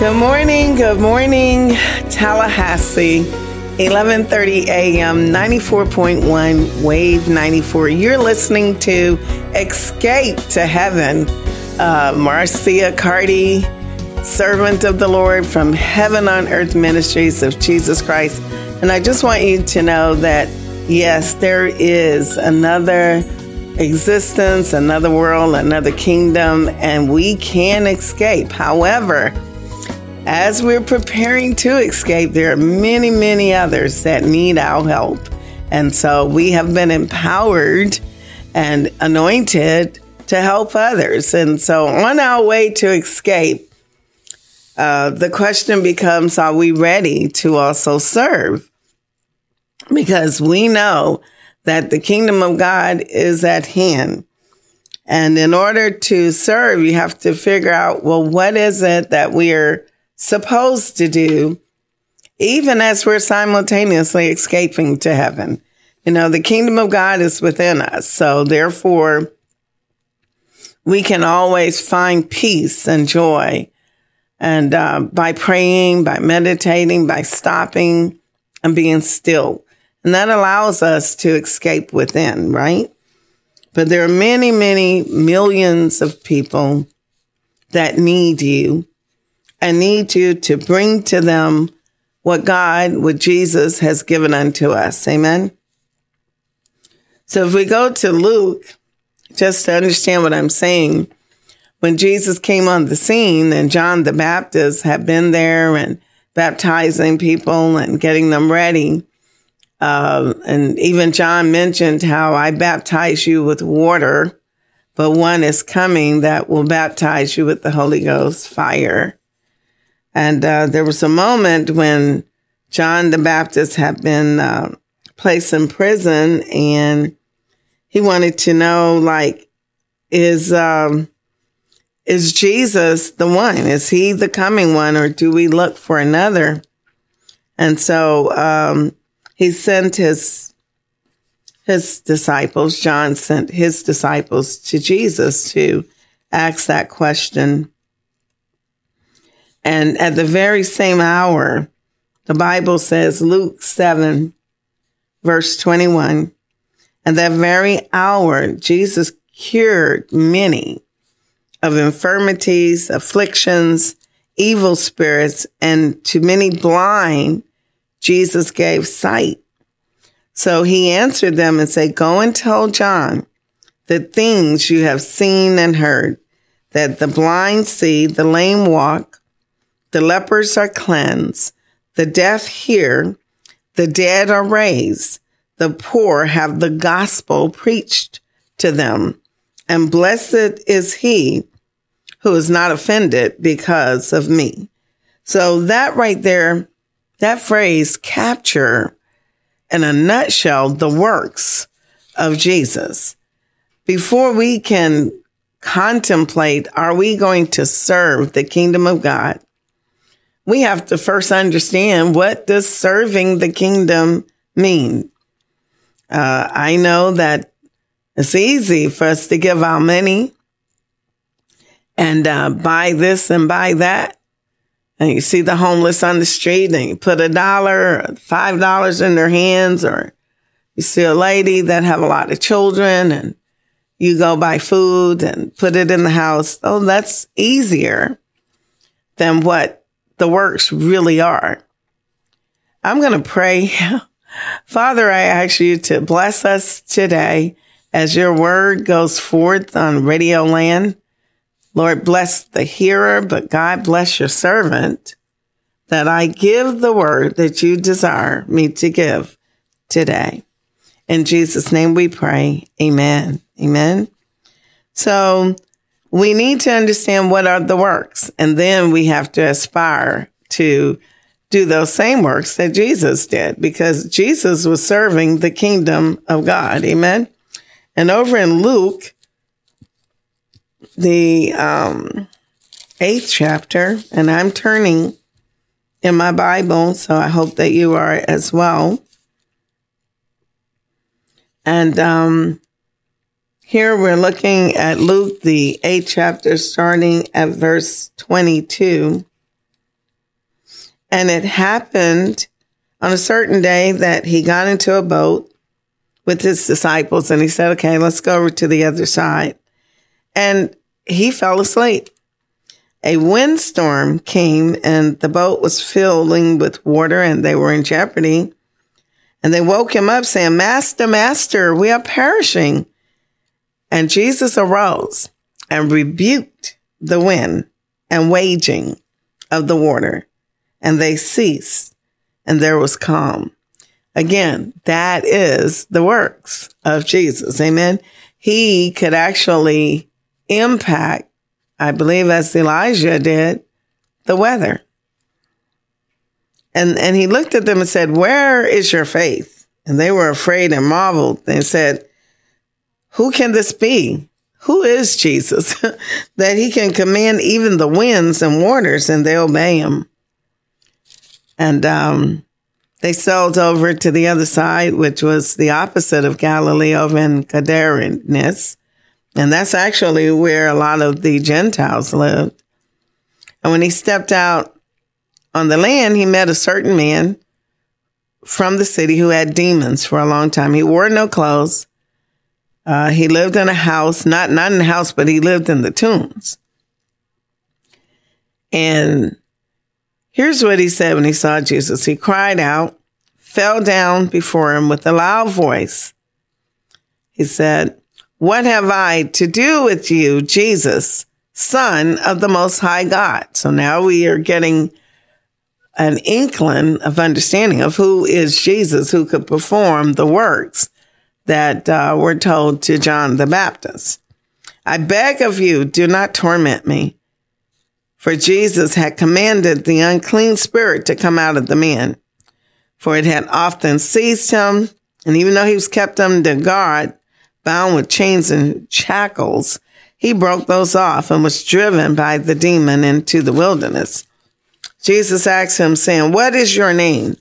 Good morning, good morning, Tallahassee. 11:30 a.m. 94.1 Wave 94. You're listening to Escape to Heaven. Uh, Marcia Carty, servant of the Lord from Heaven on Earth Ministries of Jesus Christ. And I just want you to know that yes, there is another existence, another world, another kingdom, and we can escape. However, as we're preparing to escape, there are many, many others that need our help. And so we have been empowered and anointed to help others. And so on our way to escape, uh, the question becomes are we ready to also serve? Because we know that the kingdom of God is at hand. And in order to serve, you have to figure out, well, what is it that we are supposed to do, even as we're simultaneously escaping to heaven. You know, the kingdom of God is within us. So therefore, we can always find peace and joy. And uh, by praying, by meditating, by stopping and being still. And that allows us to escape within, right? But there are many, many millions of people that need you and need you to bring to them what God, what Jesus has given unto us. Amen. So if we go to Luke, just to understand what I'm saying, when Jesus came on the scene and John the Baptist had been there and baptizing people and getting them ready, uh, and even John mentioned how I baptize you with water, but one is coming that will baptize you with the Holy Ghost fire. And uh, there was a moment when John the Baptist had been uh, placed in prison, and he wanted to know, like, is um, is Jesus the one? Is he the coming one, or do we look for another? And so um, he sent his his disciples. John sent his disciples to Jesus to ask that question. And at the very same hour, the Bible says, Luke 7, verse 21, and that very hour, Jesus cured many of infirmities, afflictions, evil spirits, and to many blind, Jesus gave sight. So he answered them and said, Go and tell John the things you have seen and heard, that the blind see, the lame walk, the lepers are cleansed, the deaf hear, the dead are raised, the poor have the gospel preached to them, and blessed is he who is not offended because of me. So that right there, that phrase capture in a nutshell the works of Jesus. Before we can contemplate, are we going to serve the kingdom of God? We have to first understand what does serving the kingdom mean? Uh, I know that it's easy for us to give our money and uh, buy this and buy that. And you see the homeless on the street and you put a dollar or five dollars in their hands, or you see a lady that have a lot of children and you go buy food and put it in the house. Oh, that's easier than what the works really are. I'm going to pray. Father, I ask you to bless us today as your word goes forth on Radio Land Lord, bless the hearer, but God bless your servant that I give the word that you desire me to give today. In Jesus' name we pray. Amen. Amen. So we need to understand what are the works, and then we have to aspire to do those same works that Jesus did because Jesus was serving the kingdom of God. Amen. And over in Luke, the um, eighth chapter, and I'm turning in my Bible, so I hope that you are as well. And um, here we're looking at Luke, the eighth chapter, starting at verse 22. And it happened on a certain day that he got into a boat with his disciples and he said, Okay, let's go over to the other side. And he fell asleep. A windstorm came and the boat was filling with water and they were in jeopardy. And they woke him up saying, Master, Master, we are perishing. And Jesus arose and rebuked the wind and waging of the water, and they ceased, and there was calm. Again, that is the works of Jesus. Amen. He could actually impact, I believe, as Elijah did, the weather. And, and he looked at them and said, Where is your faith? And they were afraid and marveled and said, Who can this be? Who is Jesus that he can command even the winds and waters and they obey him? And um, they sailed over to the other side, which was the opposite of Galilee over in Gadarenes. And that's actually where a lot of the Gentiles lived. And when he stepped out on the land, he met a certain man from the city who had demons for a long time. He wore no clothes. Uh, he lived in a house, not not in the house, but he lived in the tombs. And here's what he said when he saw Jesus. He cried out, fell down before him with a loud voice. He said, What have I to do with you, Jesus, Son of the Most High God? So now we are getting an inkling of understanding of who is Jesus who could perform the works that uh, were told to John the Baptist. I beg of you, do not torment me. For Jesus had commanded the unclean spirit to come out of the man, for it had often seized him, and even though he was kept under guard, bound with chains and shackles, he broke those off and was driven by the demon into the wilderness. Jesus asked him, saying, What is your name?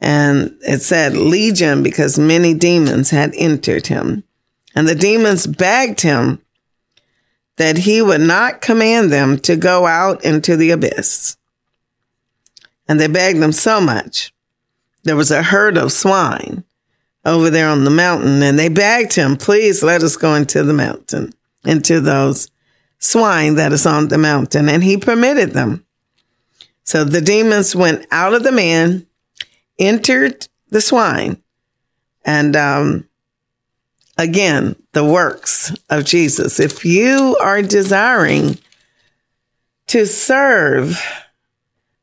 And it said Legion because many demons had entered him. And the demons begged him that he would not command them to go out into the abyss. And they begged him so much. There was a herd of swine over there on the mountain, and they begged him, Please let us go into the mountain, into those swine that is on the mountain. And he permitted them. So the demons went out of the man entered the swine. And um, again, the works of Jesus. If you are desiring to serve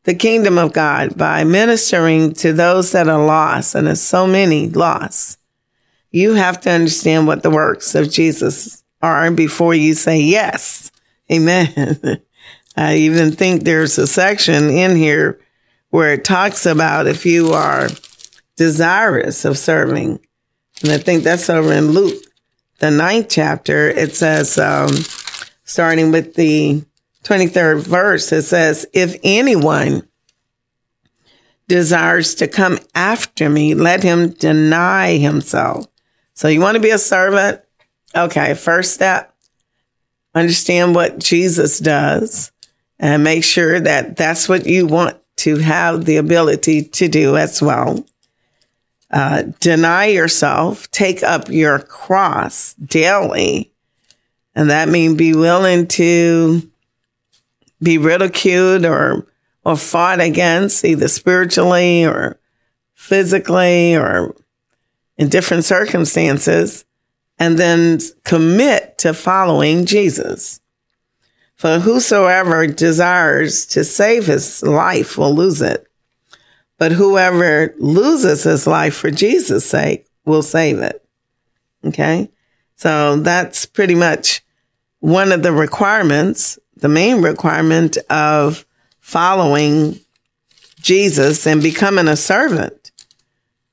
the kingdom of God by ministering to those that are lost, and there's so many lost, you have to understand what the works of Jesus are before you say yes. Amen. I even think there's a section in here where it talks about if you are desirous of serving. And I think that's over in Luke, the ninth chapter. It says, um, starting with the 23rd verse, it says, If anyone desires to come after me, let him deny himself. So you want to be a servant? Okay, first step, understand what Jesus does and make sure that that's what you want to have the ability to do as well. Uh, deny yourself, take up your cross daily. And that means be willing to be ridiculed or, or fought against either spiritually or physically or in different circumstances and then commit to following Jesus. For whosoever desires to save his life will lose it. But whoever loses his life for Jesus' sake will save it. Okay. So that's pretty much one of the requirements, the main requirement of following Jesus and becoming a servant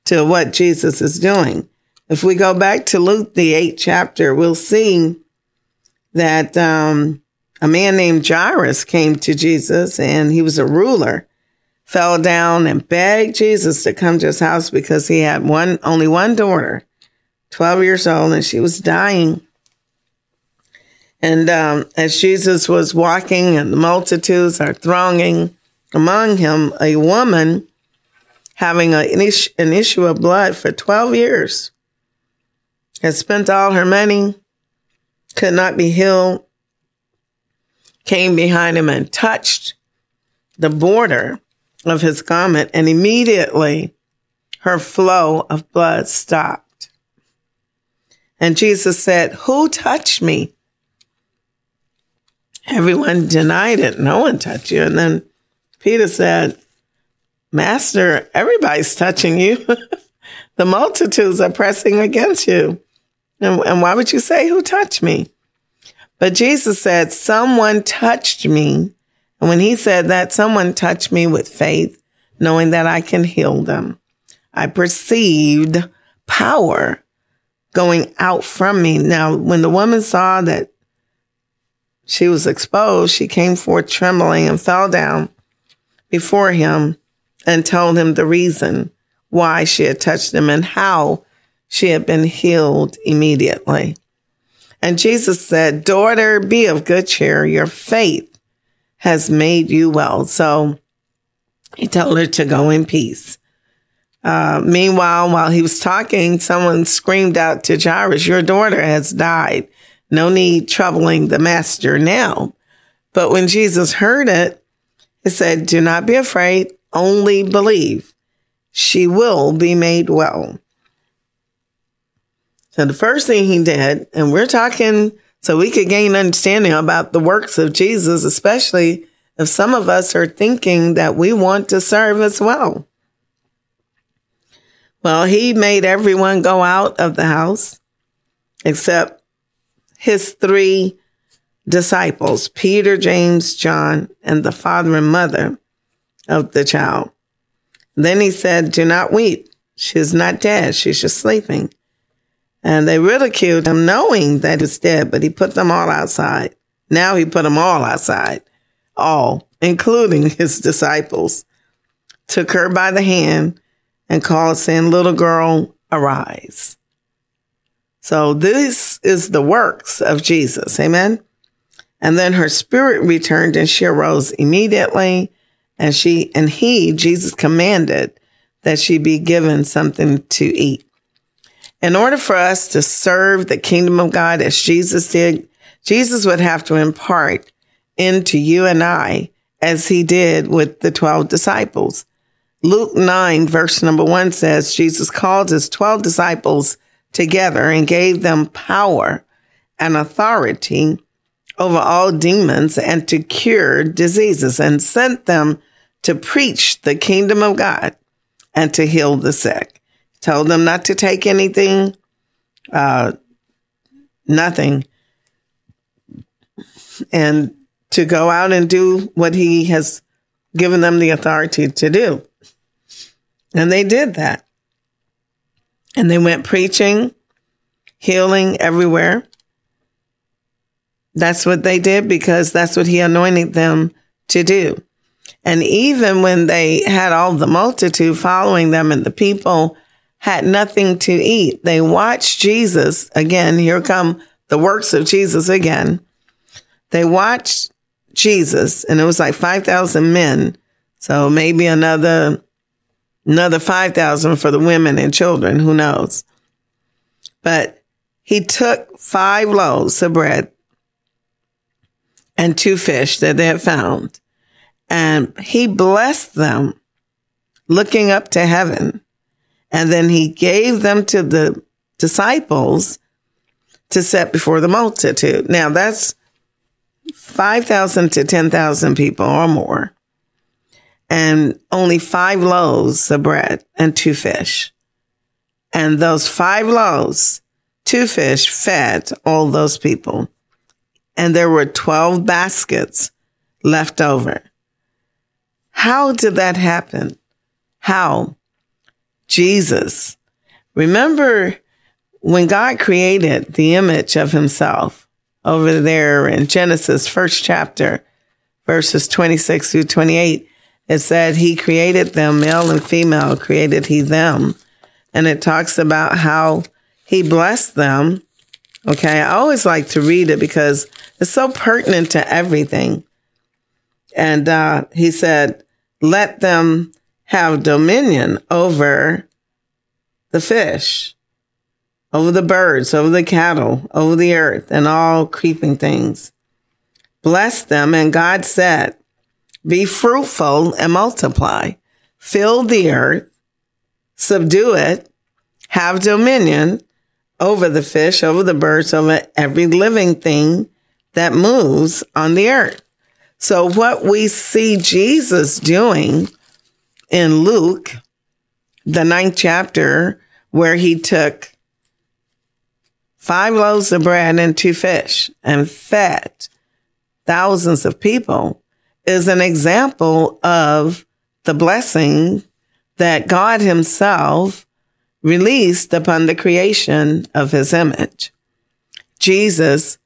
to what Jesus is doing. If we go back to Luke, the eighth chapter, we'll see that um, a man named Jairus came to Jesus and he was a ruler, fell down and begged Jesus to come to his house because he had one, only one daughter, 12 years old, and she was dying. And um, as Jesus was walking and the multitudes are thronging among him, a woman having an issue of blood for 12 years had spent all her money, could not be healed, came behind him and touched the border of his garment, and immediately her flow of blood stopped. And Jesus said, Who touched me? Everyone denied it. No one touched you. And then Peter said, Master, everybody's touching you. the multitudes are pressing against you. And, and why would you say, Who touched me? But Jesus said, Someone touched me. And when he said that, someone touched me with faith, knowing that I can heal them. I perceived power going out from me. Now, when the woman saw that she was exposed, she came forth trembling and fell down before him and told him the reason why she had touched him and how she had been healed immediately. And Jesus said, Daughter, be of good cheer. Your faith has made you well. So he told her to go in peace. Uh, meanwhile, while he was talking, someone screamed out to Jairus, Your daughter has died. No need troubling the master now. But when Jesus heard it, he said, Do not be afraid, only believe. She will be made well. So the first thing he did, and we're talking so we could gain understanding about the works of Jesus, especially if some of us are thinking that we want to serve as well. Well, he made everyone go out of the house except his three disciples, Peter, James, John, and the father and mother of the child. Then he said, Do not weep. She is not dead. She's just sleeping. And they ridiculed him knowing that he was dead, but he put them all outside. Now he put them all outside, all, including his disciples, took her by the hand and called saying, little girl, arise. So this is the works of Jesus. Amen. And then her spirit returned and she arose immediately. And she, and he, Jesus commanded that she be given something to eat. In order for us to serve the kingdom of God as Jesus did, Jesus would have to impart into you and I as he did with the 12 disciples. Luke 9 verse number one says, Jesus called his 12 disciples together and gave them power and authority over all demons and to cure diseases and sent them to preach the kingdom of God and to heal the sick told them not to take anything, uh, nothing, and to go out and do what he has given them the authority to do. And they did that. And they went preaching, healing everywhere. That's what they did because that's what he anointed them to do. And even when they had all the multitude following them and the people had nothing to eat. They watched Jesus again. Here come the works of Jesus again. They watched Jesus and it was like 5,000 men. So maybe another, another 5,000 for the women and children. Who knows? But he took five loaves of bread and two fish that they had found and he blessed them looking up to heaven and then he gave them to the disciples to set before the multitude. Now that's 5,000 to 10,000 people or more, and only five loaves of bread and two fish. And those five loaves, two fish fed all those people. And there were 12 baskets left over. How did that happen? How? Jesus. Remember when God created the image of himself over there in Genesis, first chapter, verses 26 through 28, it said he created them, male and female, created he them. And it talks about how he blessed them. Okay. I always like to read it because it's so pertinent to everything. And uh, he said, let them have dominion over the fish, over the birds, over the cattle, over the earth, and all creeping things. Bless them. And God said, be fruitful and multiply, fill the earth, subdue it, have dominion over the fish, over the birds, over every living thing that moves on the earth. So what we see Jesus doing in Luke, the ninth chapter, where he took five loaves of bread and two fish and fed thousands of people is an example of the blessing that God himself released upon the creation of his image. Jesus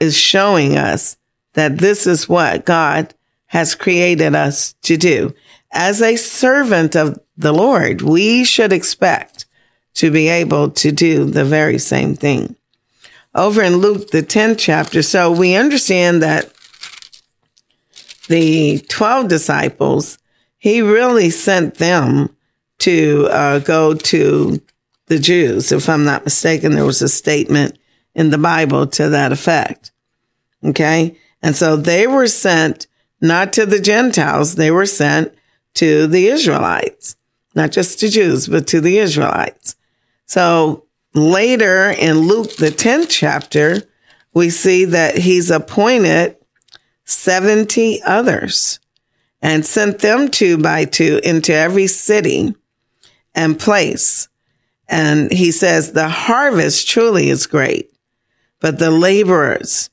is showing us that this is what God has created us to do. As a servant of the Lord, we should expect to be able to do the very same thing. Over in Luke, the 10th chapter, so we understand that the 12 disciples, he really sent them to uh, go to the Jews. If I'm not mistaken, there was a statement in the Bible to that effect. Okay. And so they were sent not to the Gentiles, they were sent to the Israelites, not just to Jews, but to the Israelites. So later in Luke, the 10th chapter, we see that he's appointed 70 others and sent them two by two into every city and place. And he says, the harvest truly is great, but the laborers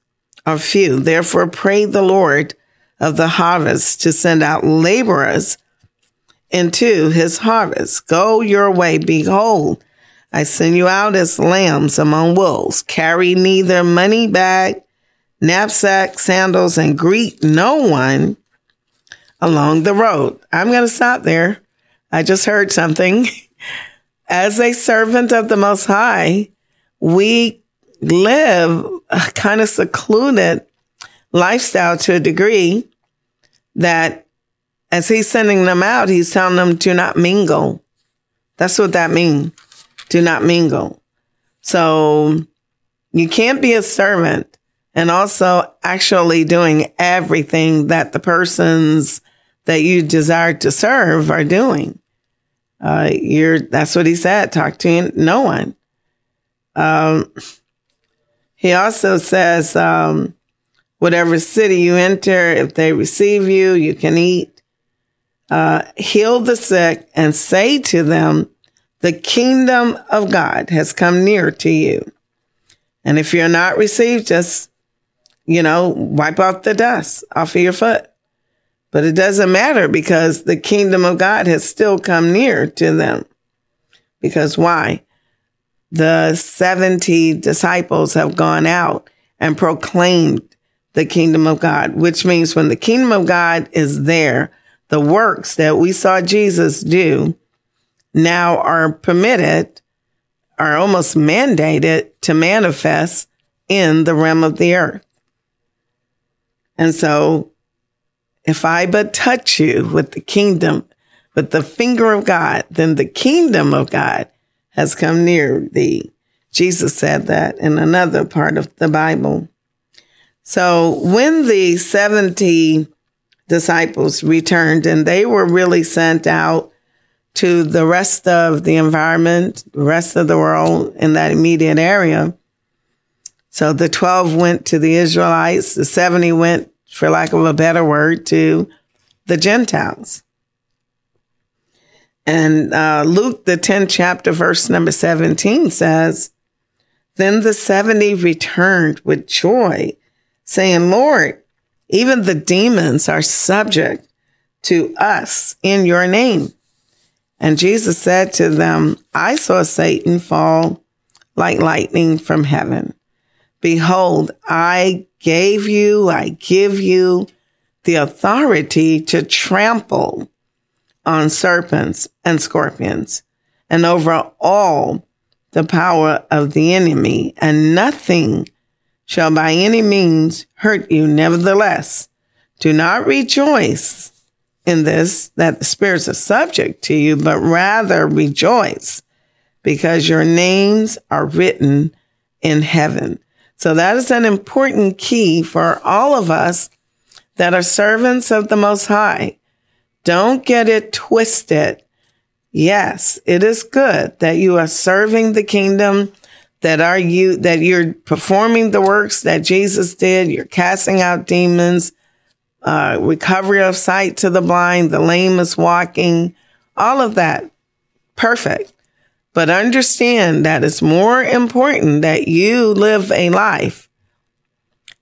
are few. Therefore, pray the Lord of the harvest to send out laborers into his harvest. Go your way. Behold, I send you out as lambs among wolves. Carry neither money bag, knapsack, sandals, and greet no one along the road. I'm going to stop there. I just heard something. As a servant of the Most High, we live a kind of secluded lifestyle to a degree that as he's sending them out, he's telling them do not mingle. That's what that means. Do not mingle. So you can't be a servant and also actually doing everything that the persons that you desire to serve are doing. Uh, you're, that's what he said. Talk to no one. Um, he also says, um, whatever city you enter, if they receive you, you can eat. Uh, heal the sick and say to them, the kingdom of God has come near to you. And if you're not received, just, you know, wipe off the dust off of your foot. But it doesn't matter because the kingdom of God has still come near to them. Because why? The 70 disciples have gone out and proclaimed the kingdom of God, which means when the kingdom of God is there, the works that we saw Jesus do now are permitted, are almost mandated to manifest in the realm of the earth. And so if I but touch you with the kingdom, with the finger of God, then the kingdom of God has come near thee. Jesus said that in another part of the Bible. So when the 70 disciples returned and they were really sent out to the rest of the environment, the rest of the world in that immediate area, So the 12 went to the Israelites, the 70 went, for lack of a better word, to the Gentiles. And uh, Luke, the 10th chapter, verse number 17 says, Then the 70 returned with joy, saying, Lord, even the demons are subject to us in your name. And Jesus said to them, I saw Satan fall like lightning from heaven. Behold, I gave you, I give you the authority to trample on serpents and scorpions and over all the power of the enemy, and nothing shall by any means hurt you. Nevertheless, do not rejoice in this that the spirits are subject to you, but rather rejoice because your names are written in heaven. So that is an important key for all of us that are servants of the Most High. Don't get it twisted. Yes, it is good that you are serving the kingdom, that are you, that you're performing the works that Jesus did. You're casting out demons, uh, recovery of sight to the blind, the lame is walking, all of that. Perfect. But understand that it's more important that you live a life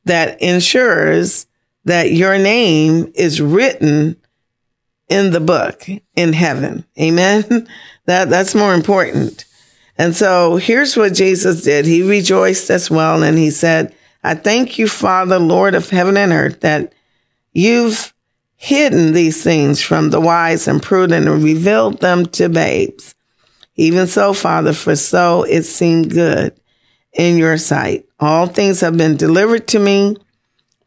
that ensures that your name is written in the book in heaven. Amen. That, that's more important. And so here's what Jesus did. He rejoiced as well. And he said, I thank you, Father, Lord of heaven and earth, that you've hidden these things from the wise and prudent and revealed them to babes. Even so, Father, for so it seemed good in your sight. All things have been delivered to me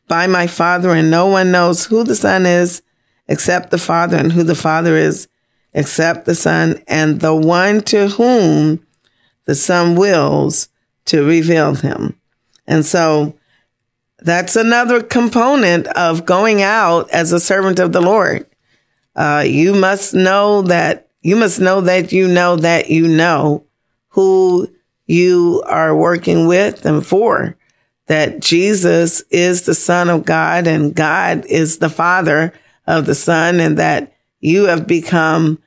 by my Father, and no one knows who the Son is except the Father, and who the Father is except the Son, and the one to whom the Son wills to reveal him. And so that's another component of going out as a servant of the Lord. Uh, you must know that you must know that you know that you know who you are working with and for. That Jesus is the Son of God and God is the Father of the Son, and that you have become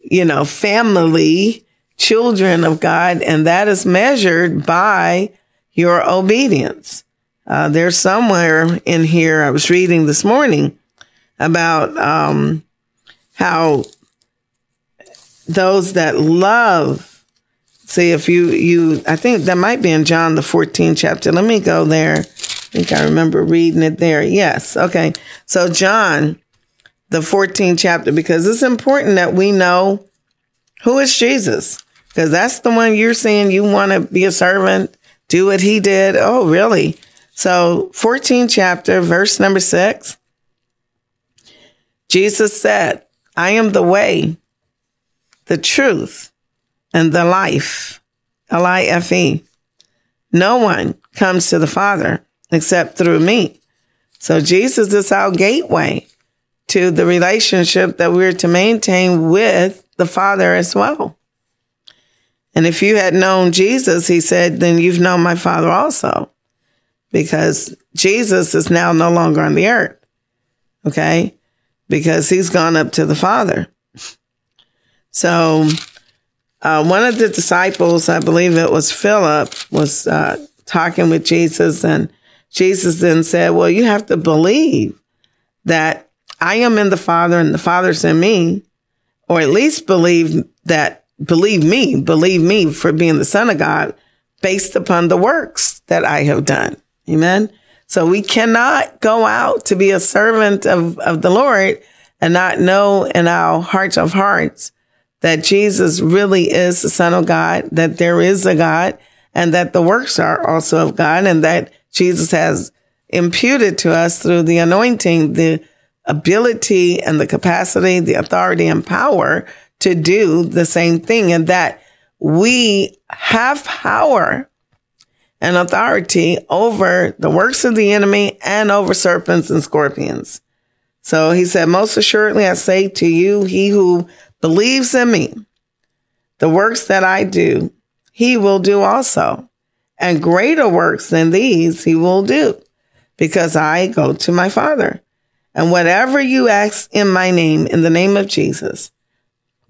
you know, family, children of God, and that is measured by your obedience. Uh, there's somewhere in here I was reading this morning about um, how those that love. See if you you I think that might be in John the 14th chapter. Let me go there. I think I remember reading it there. Yes. Okay. So John the 14th chapter because it's important that we know who is Jesus because that's the one you're saying you want to be a servant, do what he did. Oh, really? So 14 chapter, verse number six. Jesus said, I am the way, the truth, and the life. L-I-F-E. No one comes to the Father except through me. So Jesus is our gateway to the relationship that we're to maintain with the Father as well. And if you had known Jesus, he said, then you've known my Father also, because Jesus is now no longer on the earth. Okay. Because he's gone up to the Father. So, uh, one of the disciples, I believe it was Philip, was uh, talking with Jesus, and Jesus then said, Well, you have to believe that I am in the Father and the Father's in me, or at least believe that, believe me, believe me for being the Son of God based upon the works that I have done. Amen. So we cannot go out to be a servant of, of the Lord and not know in our hearts of hearts that Jesus really is the Son of God, that there is a God, and that the works are also of God, and that Jesus has imputed to us through the anointing the ability and the capacity, the authority and power to do the same thing and that we have power and authority over the works of the enemy and over serpents and scorpions. So he said, most assuredly, I say to you, he who believes in me, the works that I do, he will do also. and greater works than these he will do, because I go to my Father. And whatever you ask in my name, in the name of Jesus,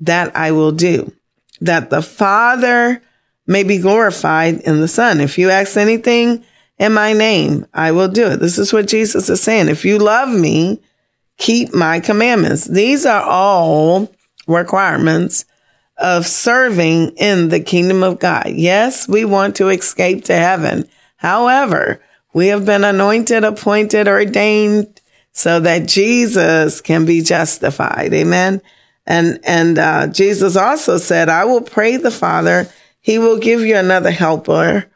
that I will do, that the Father may be glorified in the Son. If you ask anything in my name, I will do it. This is what Jesus is saying. If you love me, keep my commandments. These are all requirements of serving in the kingdom of God. Yes, we want to escape to heaven. However, we have been anointed, appointed, ordained so that Jesus can be justified. Amen. And, and, uh, Jesus also said, I will pray the Father. He will give you another helper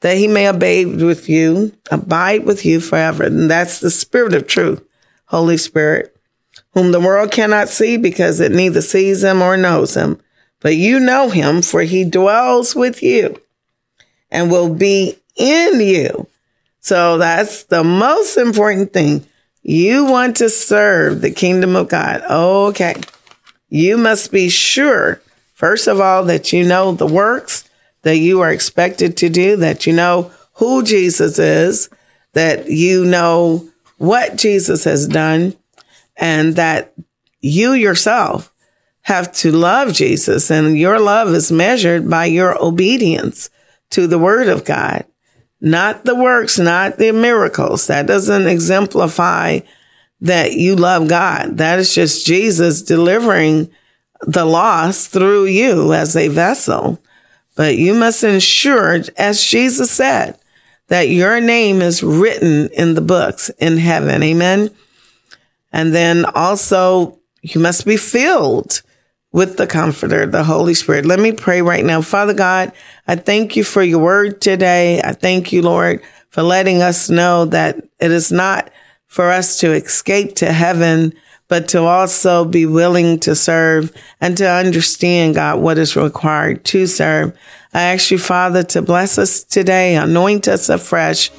that he may abide with you, abide with you forever. And that's the spirit of truth, Holy Spirit, whom the world cannot see because it neither sees him or knows him. But you know him for he dwells with you and will be in you. So that's the most important thing. You want to serve the kingdom of God. Okay. You must be sure, first of all, that you know the works that you are expected to do, that you know who Jesus is, that you know what Jesus has done, and that you yourself have to love Jesus. And your love is measured by your obedience to the word of God, not the works, not the miracles. That doesn't exemplify that you love God. That is just Jesus delivering the lost through you as a vessel. But you must ensure, as Jesus said, that your name is written in the books in heaven. Amen. And then also you must be filled with the comforter, the Holy Spirit. Let me pray right now. Father God, I thank you for your word today. I thank you, Lord, for letting us know that it is not for us to escape to heaven, but to also be willing to serve and to understand, God, what is required to serve. I ask you, Father, to bless us today, anoint us afresh.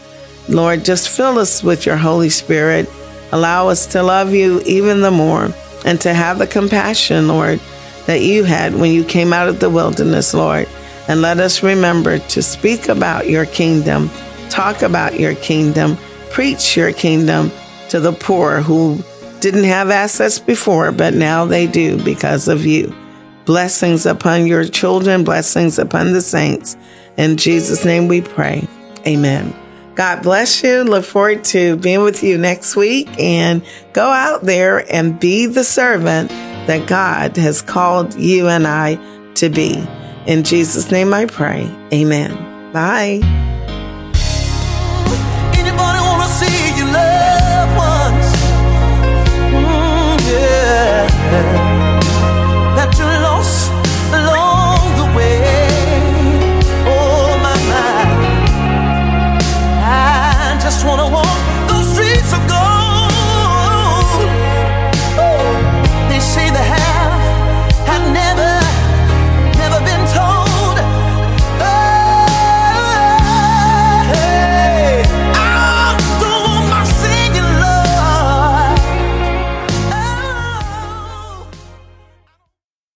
Lord, just fill us with your Holy Spirit. Allow us to love you even the more and to have the compassion, Lord, that you had when you came out of the wilderness, Lord. And let us remember to speak about your kingdom, talk about your kingdom, preach your kingdom to the poor who didn't have access before, but now they do because of you. Blessings upon your children, blessings upon the saints. In Jesus' name we pray. Amen. God bless you. Look forward to being with you next week and go out there and be the servant that God has called you and I to be. In Jesus' name I pray. Amen. Bye see your loved ones. Mm, yeah.